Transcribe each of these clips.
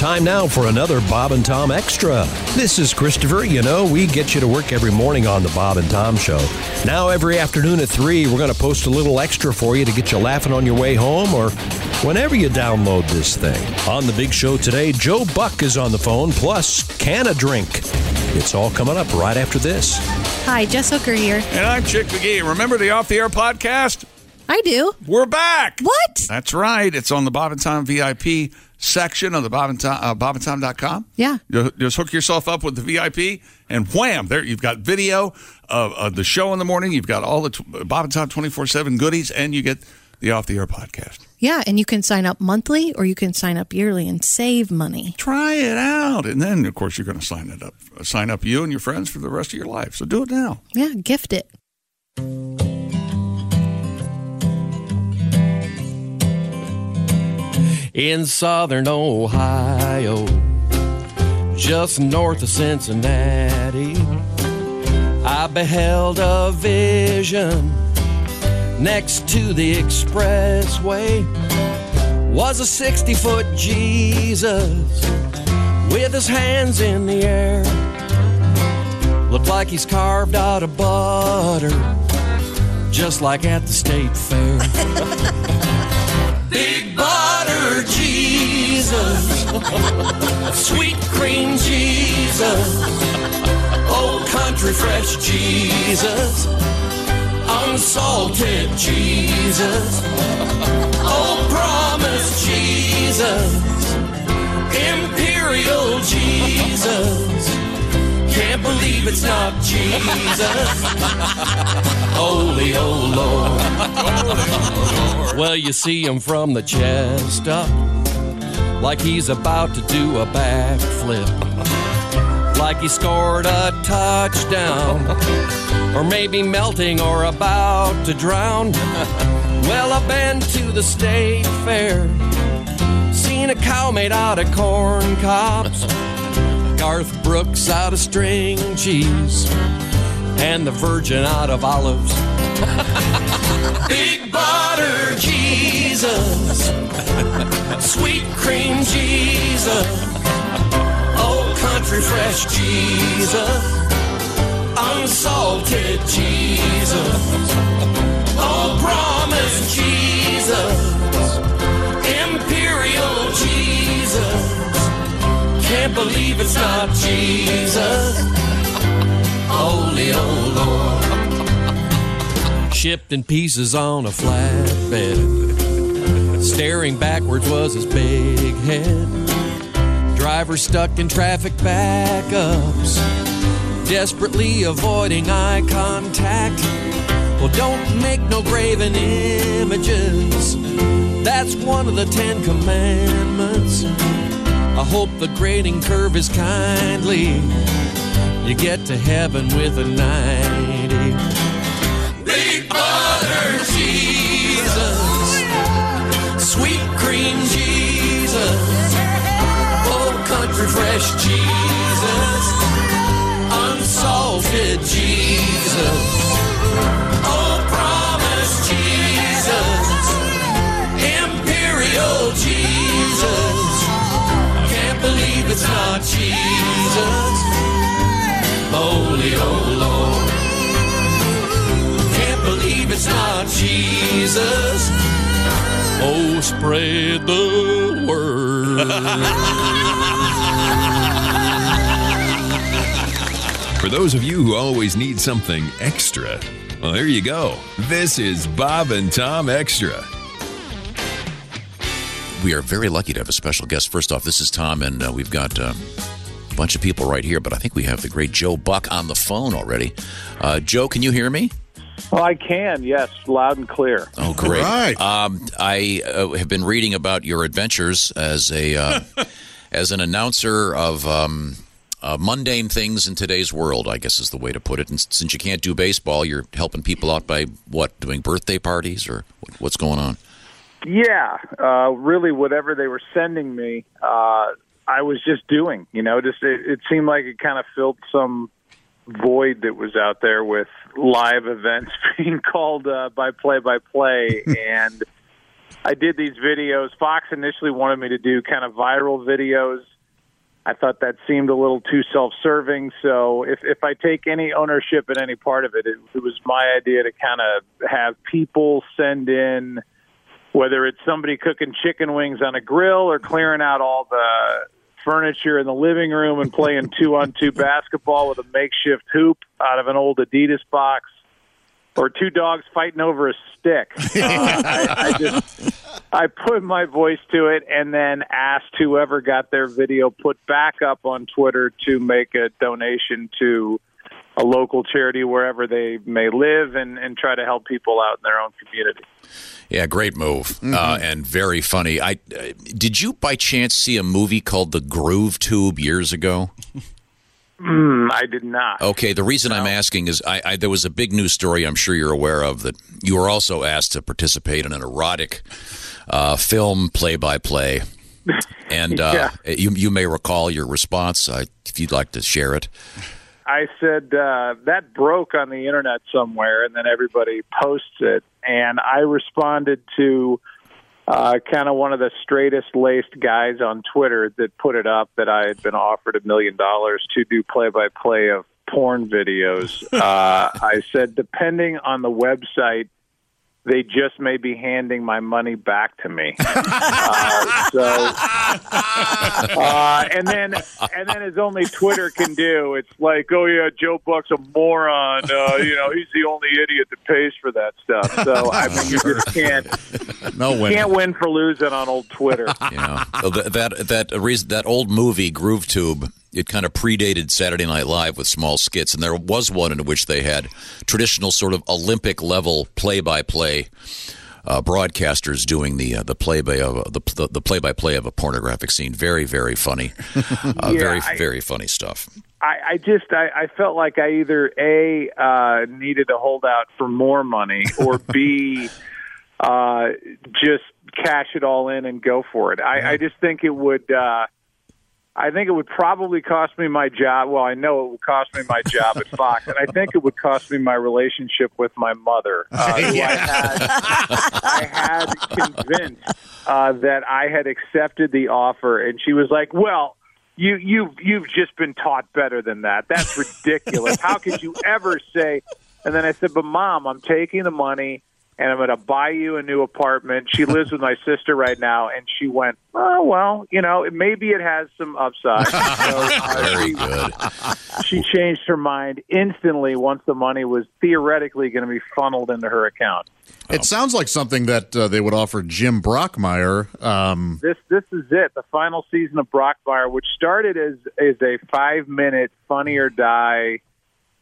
Time now for another Bob and Tom Extra. This is Christopher. You know, we get you to work every morning on the Bob and Tom Show. Now, every afternoon at 3, we're going to post a little extra for you to get you laughing on your way home or whenever you download this thing. On the big show today, Joe Buck is on the phone, plus can a drink. It's all coming up right after this. Hi, Jess Hooker here. And I'm Chick McGee. Remember the Off the Air podcast? I do. We're back. What? That's right. It's on the Bob and Tom VIP section of the Bob and Tom, uh, bobandtom.com. Yeah. You just hook yourself up with the VIP, and wham, there you've got video of, of the show in the morning. You've got all the t- Bob and Tom 24 7 goodies, and you get the Off the Air podcast. Yeah, and you can sign up monthly or you can sign up yearly and save money. Try it out. And then, of course, you're going to sign it up, sign up you and your friends for the rest of your life. So do it now. Yeah, gift it. In southern Ohio, just north of Cincinnati. I beheld a vision next to the expressway was a 60 foot Jesus with his hands in the air. Looked like he's carved out of butter, just like at the state fair. Jesus, sweet cream Jesus, old country fresh Jesus, unsalted Jesus, old promise Jesus, imperial Jesus. Can't believe it's not Jesus. Holy, oh Lord. Well, you see him from the chest up, like he's about to do a backflip, like he scored a touchdown, or maybe melting or about to drown. Well, I've been to the state fair, seen a cow made out of corn cobs. Garth Brooks out of string cheese and the virgin out of olives. Big butter Jesus, sweet cream Jesus, old country fresh Jesus, unsalted Jesus, old promise Jesus, imperial Jesus. Can't believe it's not Jesus. Holy, oh Lord. Shipped in pieces on a flatbed. Staring backwards was his big head. Driver stuck in traffic backups. Desperately avoiding eye contact. Well, don't make no graven images. That's one of the Ten Commandments. I hope the grading curve is kindly. You get to heaven with a 90. Big butter Jesus, sweet cream Jesus, old country fresh Jesus, unsalted Jesus, old promise Jesus, imperial Jesus. I can't believe it's not Jesus. Holy, oh Lord. Can't believe it's not Jesus. Oh, spread the word. For those of you who always need something extra, well, there you go. This is Bob and Tom Extra we are very lucky to have a special guest. First off, this is Tom, and uh, we've got uh, a bunch of people right here, but I think we have the great Joe Buck on the phone already. Uh, Joe, can you hear me? Oh, I can, yes, loud and clear. Oh, great! Right. Um, I uh, have been reading about your adventures as a uh, as an announcer of um, uh, mundane things in today's world. I guess is the way to put it. And since you can't do baseball, you're helping people out by what doing birthday parties or what's going on? Yeah, uh, really, whatever they were sending me, uh, I was just doing. You know, just it, it seemed like it kind of filled some void that was out there with live events being called uh, by play by play, and I did these videos. Fox initially wanted me to do kind of viral videos. I thought that seemed a little too self-serving. So if if I take any ownership in any part of it, it, it was my idea to kind of have people send in whether it's somebody cooking chicken wings on a grill or clearing out all the furniture in the living room and playing two on two basketball with a makeshift hoop out of an old Adidas box or two dogs fighting over a stick. Uh, I, I just I put my voice to it and then asked whoever got their video put back up on Twitter to make a donation to a local charity wherever they may live and, and try to help people out in their own community. Yeah, great move uh, and very funny. I uh, did you by chance see a movie called The Groove Tube years ago? Mm, I did not. Okay, the reason I'm asking is I, I there was a big news story I'm sure you're aware of that you were also asked to participate in an erotic uh, film play by play, and uh, you you may recall your response uh, if you'd like to share it. I said uh, that broke on the internet somewhere, and then everybody posts it. And I responded to uh, kind of one of the straightest laced guys on Twitter that put it up that I had been offered a million dollars to do play by play of porn videos. Uh, I said, depending on the website, they just may be handing my money back to me. uh, so, uh, and then, and then as only Twitter can do, it's like, oh yeah, Joe Buck's a moron. Uh, you know, he's the only idiot that pays for that stuff. So I mean, you just can't, No you can't win for losing on old Twitter. You know, So th- that that reason that old movie Groove Tube. It kind of predated Saturday Night Live with small skits, and there was one in which they had traditional sort of Olympic level play by play broadcasters doing the uh, the play by of the the play by play of a pornographic scene. Very very funny, uh, very I- very funny stuff. I, I just I, I felt like I either a uh, needed to hold out for more money or b uh, just cash it all in and go for it. I, I just think it would. Uh, I think it would probably cost me my job. Well, I know it would cost me my job at Fox, and I think it would cost me my relationship with my mother, uh, who I had, I had convinced uh, that I had accepted the offer, and she was like, "Well, you you you've just been taught better than that. That's ridiculous. How could you ever say?" And then I said, "But mom, I'm taking the money." And I'm going to buy you a new apartment. She lives with my sister right now, and she went, "Oh well, you know, maybe it has some upside." So, Very good. she changed her mind instantly once the money was theoretically going to be funneled into her account. It sounds like something that uh, they would offer Jim Brockmire. Um, This this is it, the final season of Brockmire, which started as as a five minute Funny or Die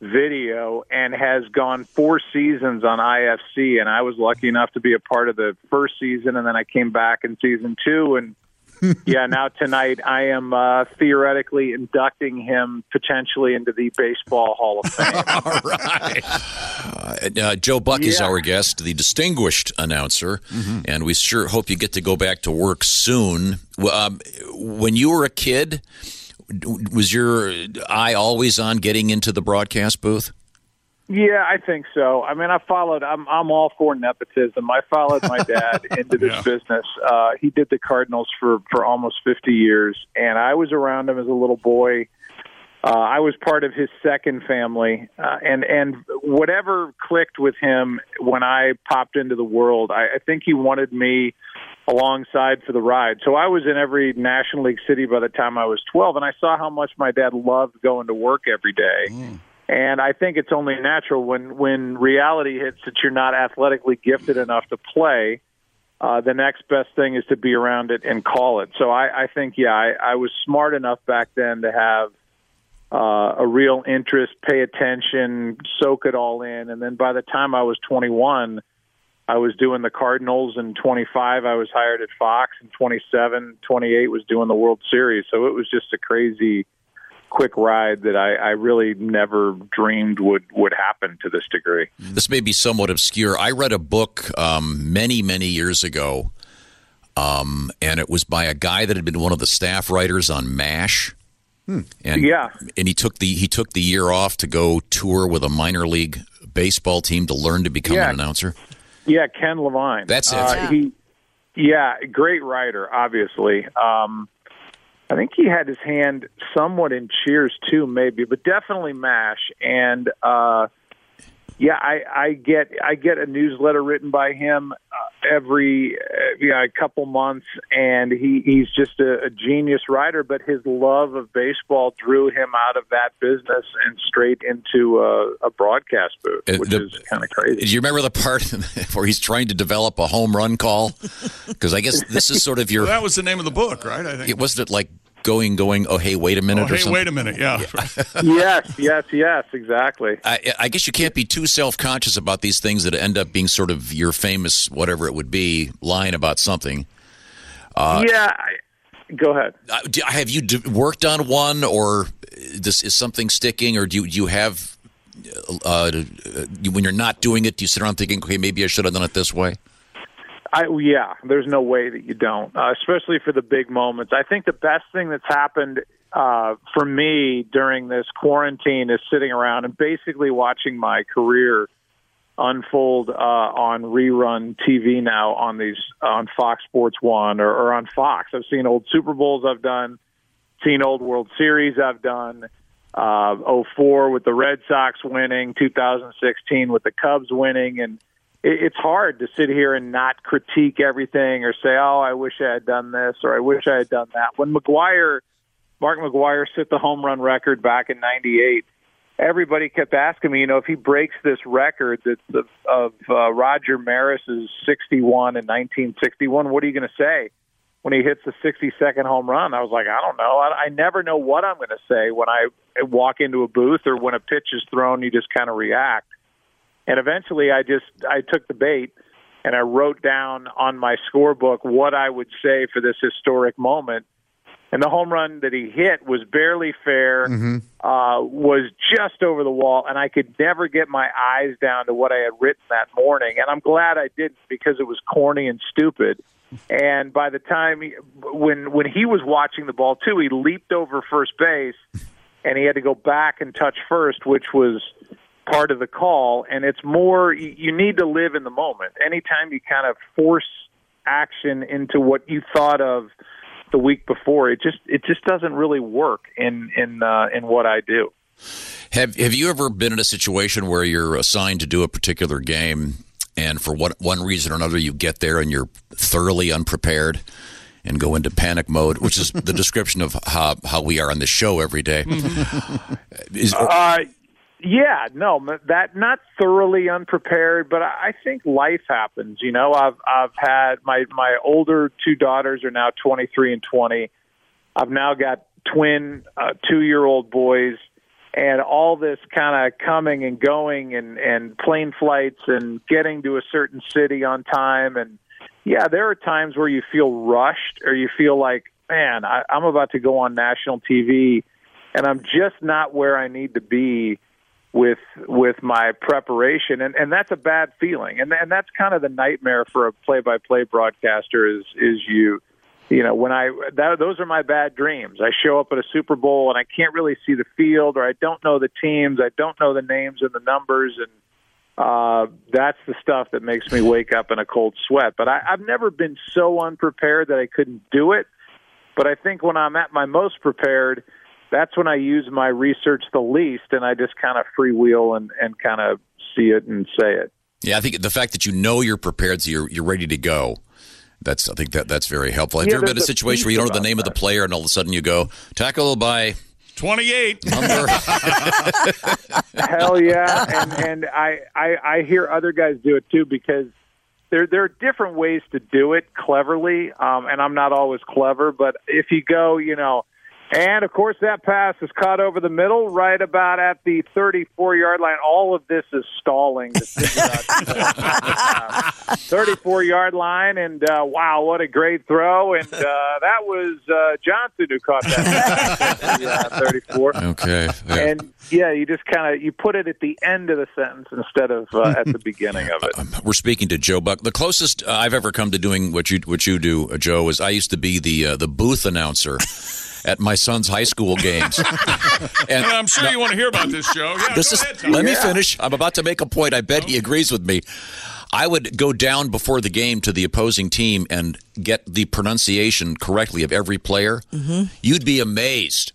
video and has gone four seasons on IFC. And I was lucky enough to be a part of the first season, and then I came back in season two and. yeah, now tonight I am uh, theoretically inducting him potentially into the Baseball Hall of Fame. all right. Uh, Joe Buck is our guest, the distinguished announcer, and we sure hope you get to go back to work soon. Um, when you were a kid, d- was your eye always on getting into the broadcast booth? Yeah, I think so. I mean, I followed. I'm I'm all for nepotism. I followed my dad into this business. Uh, he did the Cardinals for for almost 50 years, and I was around him as a little boy. Uh, I was part of his second family, uh, and and whatever clicked with him when I popped into the world, I, I think he wanted me alongside for the ride. So I was in every National League city by the time I was 12, and I saw how much my dad loved going to work every day. And I think it's only natural when when reality hits that you're not athletically gifted enough to play. Uh, the next best thing is to be around it and call it. So I, I think, yeah, I, I was smart enough back then to have uh, a real interest, pay attention, soak it all in. And then by the time I was 21, I was doing the Cardinals, in 25, I was hired at Fox, in 27, 28 was doing the World Series. So it was just a crazy quick ride that I, I really never dreamed would would happen to this degree. This may be somewhat obscure. I read a book um, many, many years ago, um, and it was by a guy that had been one of the staff writers on MASH. And Yeah. and he took the he took the year off to go tour with a minor league baseball team to learn to become Yeah. an announcer. Yeah, Ken Levine. That's it. Uh, Yeah. He yeah, great writer, obviously. Um, I think he had his hand somewhat in Cheers too, maybe, but definitely Mash. And uh, yeah, I, I get I get a newsletter written by him uh, every uh, yeah, a couple months, and he he's just a, a genius writer. But his love of baseball drew him out of that business and straight into a, a broadcast booth, Uh, which the- is kind of crazy. Do you remember the part where he's trying to develop a home run call? Because I guess this is sort of your. Well, that was the name of the book, right? I think. It wasn't it like going, going. Oh, hey, wait a minute, Oh, or hey, something. wait a minute. Yeah. yes, yes, yes, exactly. I, I guess you can't be too self-conscious about these things that end up being sort of your famous whatever it would be line about something. yeah, I, go ahead. Uh, do, have you d- worked on one, or this is something sticking, or do you, do you have uh, uh, when you're not doing it? Do you sit around thinking, okay, maybe I should have done it this way? I yeah, there's no way that you don't, uh, especially for the big moments. I think the best thing that's happened uh, for me during this quarantine is sitting around and basically watching my career unfold uh, on rerun TV now on these on Fox Sports One or, or on Fox. I've seen old Super Bowls I've done, seen old World Series I've done. Uh, 04 with the Red Sox winning, 2016 with the Cubs winning, and it's hard to sit here and not critique everything or say, "Oh, I wish I had done this" or "I wish I had done that." When McGwire, Mark McGwire, set the home run record back in '98, everybody kept asking me, you know, if he breaks this record that's of, of uh, Roger Maris's 61 in 1961, what are you going to say when he hits the 60 second home run? I was like, I don't know. I, I never know what I'm going to say when I walk into a booth or when a pitch is thrown. You just kind of react. And eventually, I just I took the bait and I wrote down on my scorebook what I would say for this historic moment. And the home run that he hit was barely fair, uh, was just over the wall, and I could never get my eyes down to what I had written that morning. And I'm glad I didn't because it was corny and stupid. And by the time he, when when he was watching the ball too, he leaped over first base, and he had to go back and touch first, which was part of the call. And it's more you need to live in the moment. Anytime you kind of force action into what you thought of the week before, it just it just doesn't really work in in uh, in what I do. Have Have you ever been in a situation where you're assigned to do a particular game, and for what one reason or another, you get there and you're thoroughly unprepared? And go into panic mode, which is the description of how, how we are on the show every day. Is- Uh, yeah, no, that not thoroughly unprepared, but I think life happens. You know, I've I've had my my older two daughters are now twenty three and twenty. I've now got twin uh, two year old boys, and all this kind of coming and going, and and plane flights, and getting to a certain city on time, and yeah, there are times where you feel rushed, or you feel like, man, I, I'm about to go on national TV, and I'm just not where I need to be with with my preparation. And and that's a bad feeling. And and that's kind of the nightmare for a play by play broadcaster is is you you know when i that, those are my bad dreams. I show up at a super bowl and i can't really see the field or i don't know the teams. I don't know the names and the numbers. And uh that's the stuff that makes me wake up in a cold sweat. But i i've never been so unprepared that i couldn't do it. But i think when i'm at my most prepared that's when I use my research the least, and I just kind of freewheel and and kind of see it and say it. yeah, I think the fact that you know you're prepared, so you're you're ready to go. That's I think that that's very helpful. Have Yeah, you ever been in a situation where you don't know the piece name of the player, and all of a sudden you go tackle by 28. number? Hell yeah, and and I, I I hear other guys do it too because there there are different ways to do it cleverly, um, and I'm not always clever, but if you go, you know. And of course, that pass is caught over the middle, right about at the 34 yard line. All of this is stalling. to figure out 34 yard line, and uh, wow, what a great throw! And uh, that was uh, Johnson who caught that. yeah, 34. okay, yeah. And yeah, you just kind of you put it at the end of the sentence instead of uh, at the beginning of it. we're speaking to Joe Buck. The closest uh, I've ever come to doing what you what you do, uh, Joe, is I used to be the uh, the booth announcer. At my son's high school games, and I'm sure you want to hear about this show. Yeah, this go is ahead, Tom. let me finish i'm about to make a point i bet he agrees with me I would go down before the game to the opposing team and get the pronunciation correctly of every player. Mhm. You'd be amazed.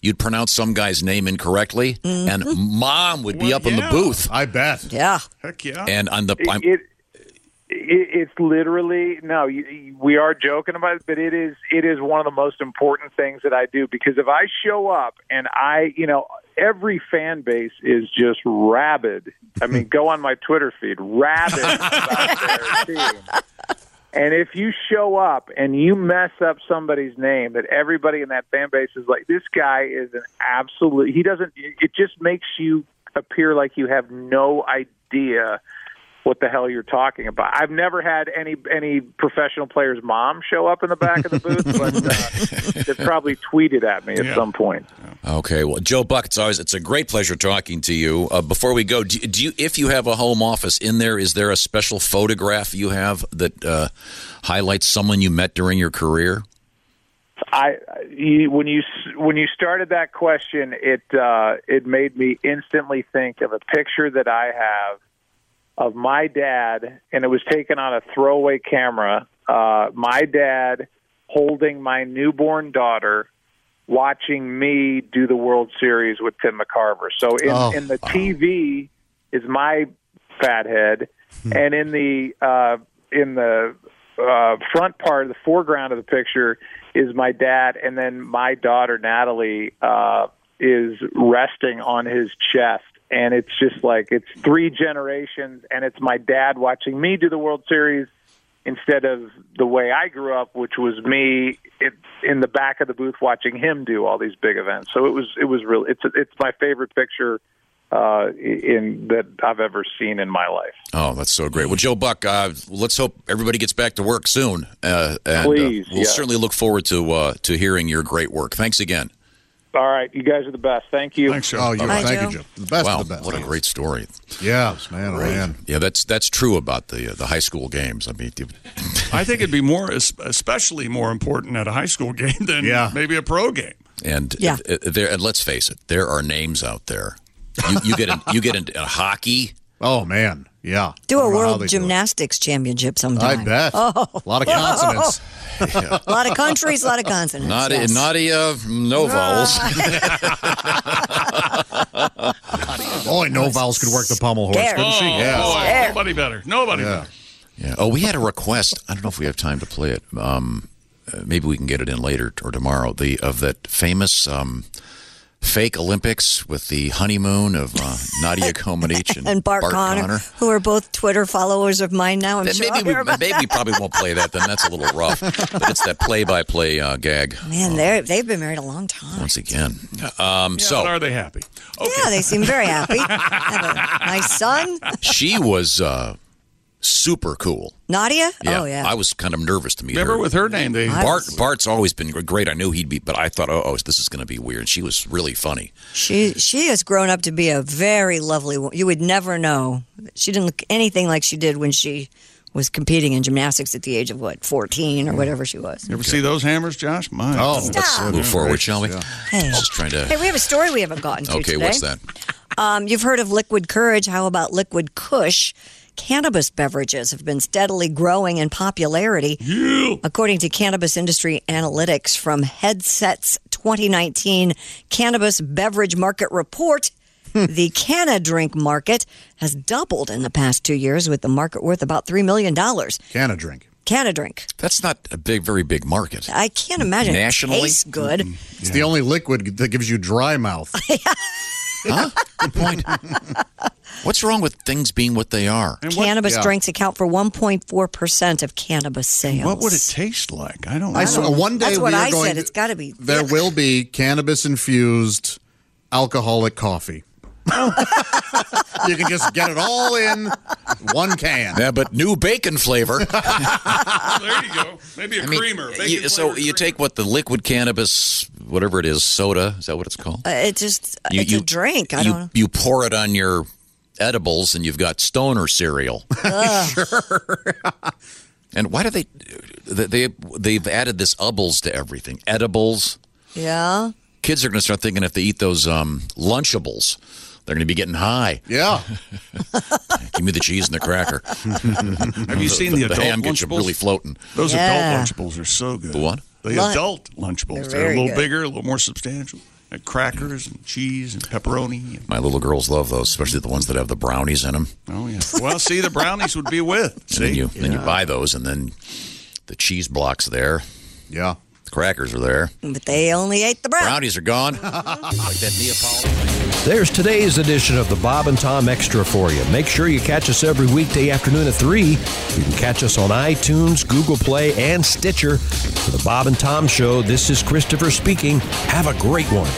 You'd pronounce some guy's name incorrectly, and mom would be up in the booth. I bet. Yeah. Heck yeah. And on the I'm, it, it it's literally no you, we are joking about it but it is it is one of the most important things that i do because if i show up and i you know every fan base is just rabid. I mean go on my twitter feed rabid about their team. And if you show up and you mess up somebody's name that everybody in that fan base is like this guy is an absolute he doesn't it just makes you appear like you have no idea what the hell you're talking about. I've never had any any professional player's mom show up in the back of the booth, but uh, they've probably tweeted at me at Yeah. some point. Okay, well, Joe Buck, it's always it's a great pleasure talking to you. Uh, before we go, do, do you if you have a home office in there, is there a special photograph you have that uh, highlights someone you met during your career? I you, when you when you started that question, it uh, it made me instantly think of a picture that I have of my dad, and it was taken on a throwaway camera. Uh, my dad holding my newborn daughter, watching me do the World Series with Tim McCarver. So in, Oh. in the TV is my fat head, and in the uh, in the uh, front part, of the foreground of the picture is my dad, and then my daughter Natalie uh, is resting on his chest. And it's just like it's three generations, and it's my dad watching me do the World Series instead of the way I grew up, which was me in, in the back of the booth watching him do all these big events. So it was it was real. It's it's my favorite picture uh, in that I've ever seen in my life. Oh, that's so great. Well, Joe Buck, uh, let's hope everybody gets back to work soon. Uh, and, Please, uh, we'll yeah. certainly look forward to uh, to hearing your great work. Thanks again. All right, you guys are the best. Thank you. Thanks, Oh, you, Bye, thank Joe. you, Joe. The best wow, of the best. what a great story. Yes, man, oh, man. Yeah, that's that's true about the uh, the high school games. I mean, you- I think it'd be more, especially more important at a high school game than Yeah. maybe a pro game. and Yeah. uh, there. And let's face it, there are names out there. You, you get in, you get into hockey. Oh man, yeah. Do I a don't know how world they do it. gymnastics championship sometime. I bet. Oh. A lot of consonants. A lot of countries, a lot of consonants. Nadia, yes. Nadia, no vowels. Boy, no vowels could work the pommel horse. Scared. Couldn't she? Oh, Yeah. boy, nobody better. Nobody Yeah. better. Yeah. Oh, we had a request. I don't know if we have time to play it. Um, uh, maybe we can get it in later or tomorrow. The of that famous um, fake Olympics with the honeymoon of uh, Nadia Comaneci and, and Bart, Conner, who are both Twitter followers of mine now. I'm Then sure. maybe we, maybe we probably won't play that. Then that's a little rough. But it's that play-by-play uh, gag Man, they're, they've been married a long time. once again. Um, Yeah, so but are they happy? Okay. Yeah, they seem very happy. My son. she was uh, super cool. Nadia? Yeah, Oh, yeah. I was kind of nervous to meet Remember her. with her name, they Bart was- Bart's always been great. I knew he'd be, but I thought, oh, oh this is going to be weird. She was really funny. She she has grown up to be a very lovely woman. You would never know. She didn't look anything like she did when she was competing in gymnastics at the age of what, 14 or whatever she was. You ever see those hammers, Josh? My Oh, goodness. Let's Stop. move forward, shall we? Yeah. Hey. Just trying to. Hey, we have a story we haven't gotten to Okay, today. what's that? Um, you've heard of Liquid Courage. How about Liquid Kush? Cannabis beverages have been steadily growing in popularity. According to cannabis industry analytics from Headsets 2019 Cannabis Beverage Market Report, hmm. the Canna drink market has doubled in the past two years, with the market worth about $3 million. Can of drink. Canna drink. That's not a big, very big market. I can't imagine. Nationally? It tastes good. It's the only liquid that gives you dry mouth. Huh? Good point. What's wrong with things being what they are? And what, Cannabis yeah. drinks account for 1.4% of cannabis sales. what would it taste like? I don't know. I saw one day That's what we are I going said. to- It's got to be. There will be cannabis infused alcoholic coffee. you can just get it all in one can. Yeah, but new bacon flavor. there you go. Maybe a I mean, creamer. you- bacon so flavored you creamer. take what the liquid cannabis, whatever it is, soda. Is that what it's called? Uh, it just You- it's you- a drink. I you, don't know. You pour it on your edibles, and you've got stoner cereal. sure. And why do they? They they've added this ubbles to everything. Edibles. Yeah. Kids are going to start thinking if they eat those um, Lunchables, They're going to be getting high. Yeah. Give me the cheese and the cracker. Have you seen the, the adult ham gets you really floating. Those Yeah. adult Lunchables are so good. The what? The Lun- adult Lunchables. They're They're, a little good. bigger, a little more substantial. And crackers and cheese and pepperoni. And, My little girls love those, especially the ones that have the brownies in them. oh yeah. Well, see, the brownies would be with. And then See, you then you buy those, and then the cheese blocks there, Yeah. The crackers are there, But they only ate the brown. brownies are gone. like that Neapolitan. There's today's edition of the Bob and Tom Extra for you. Make sure you catch us every weekday afternoon at 3. You can catch us on iTunes, Google Play, and Stitcher. For the Bob and Tom Show, this is Christopher speaking. Have a great one.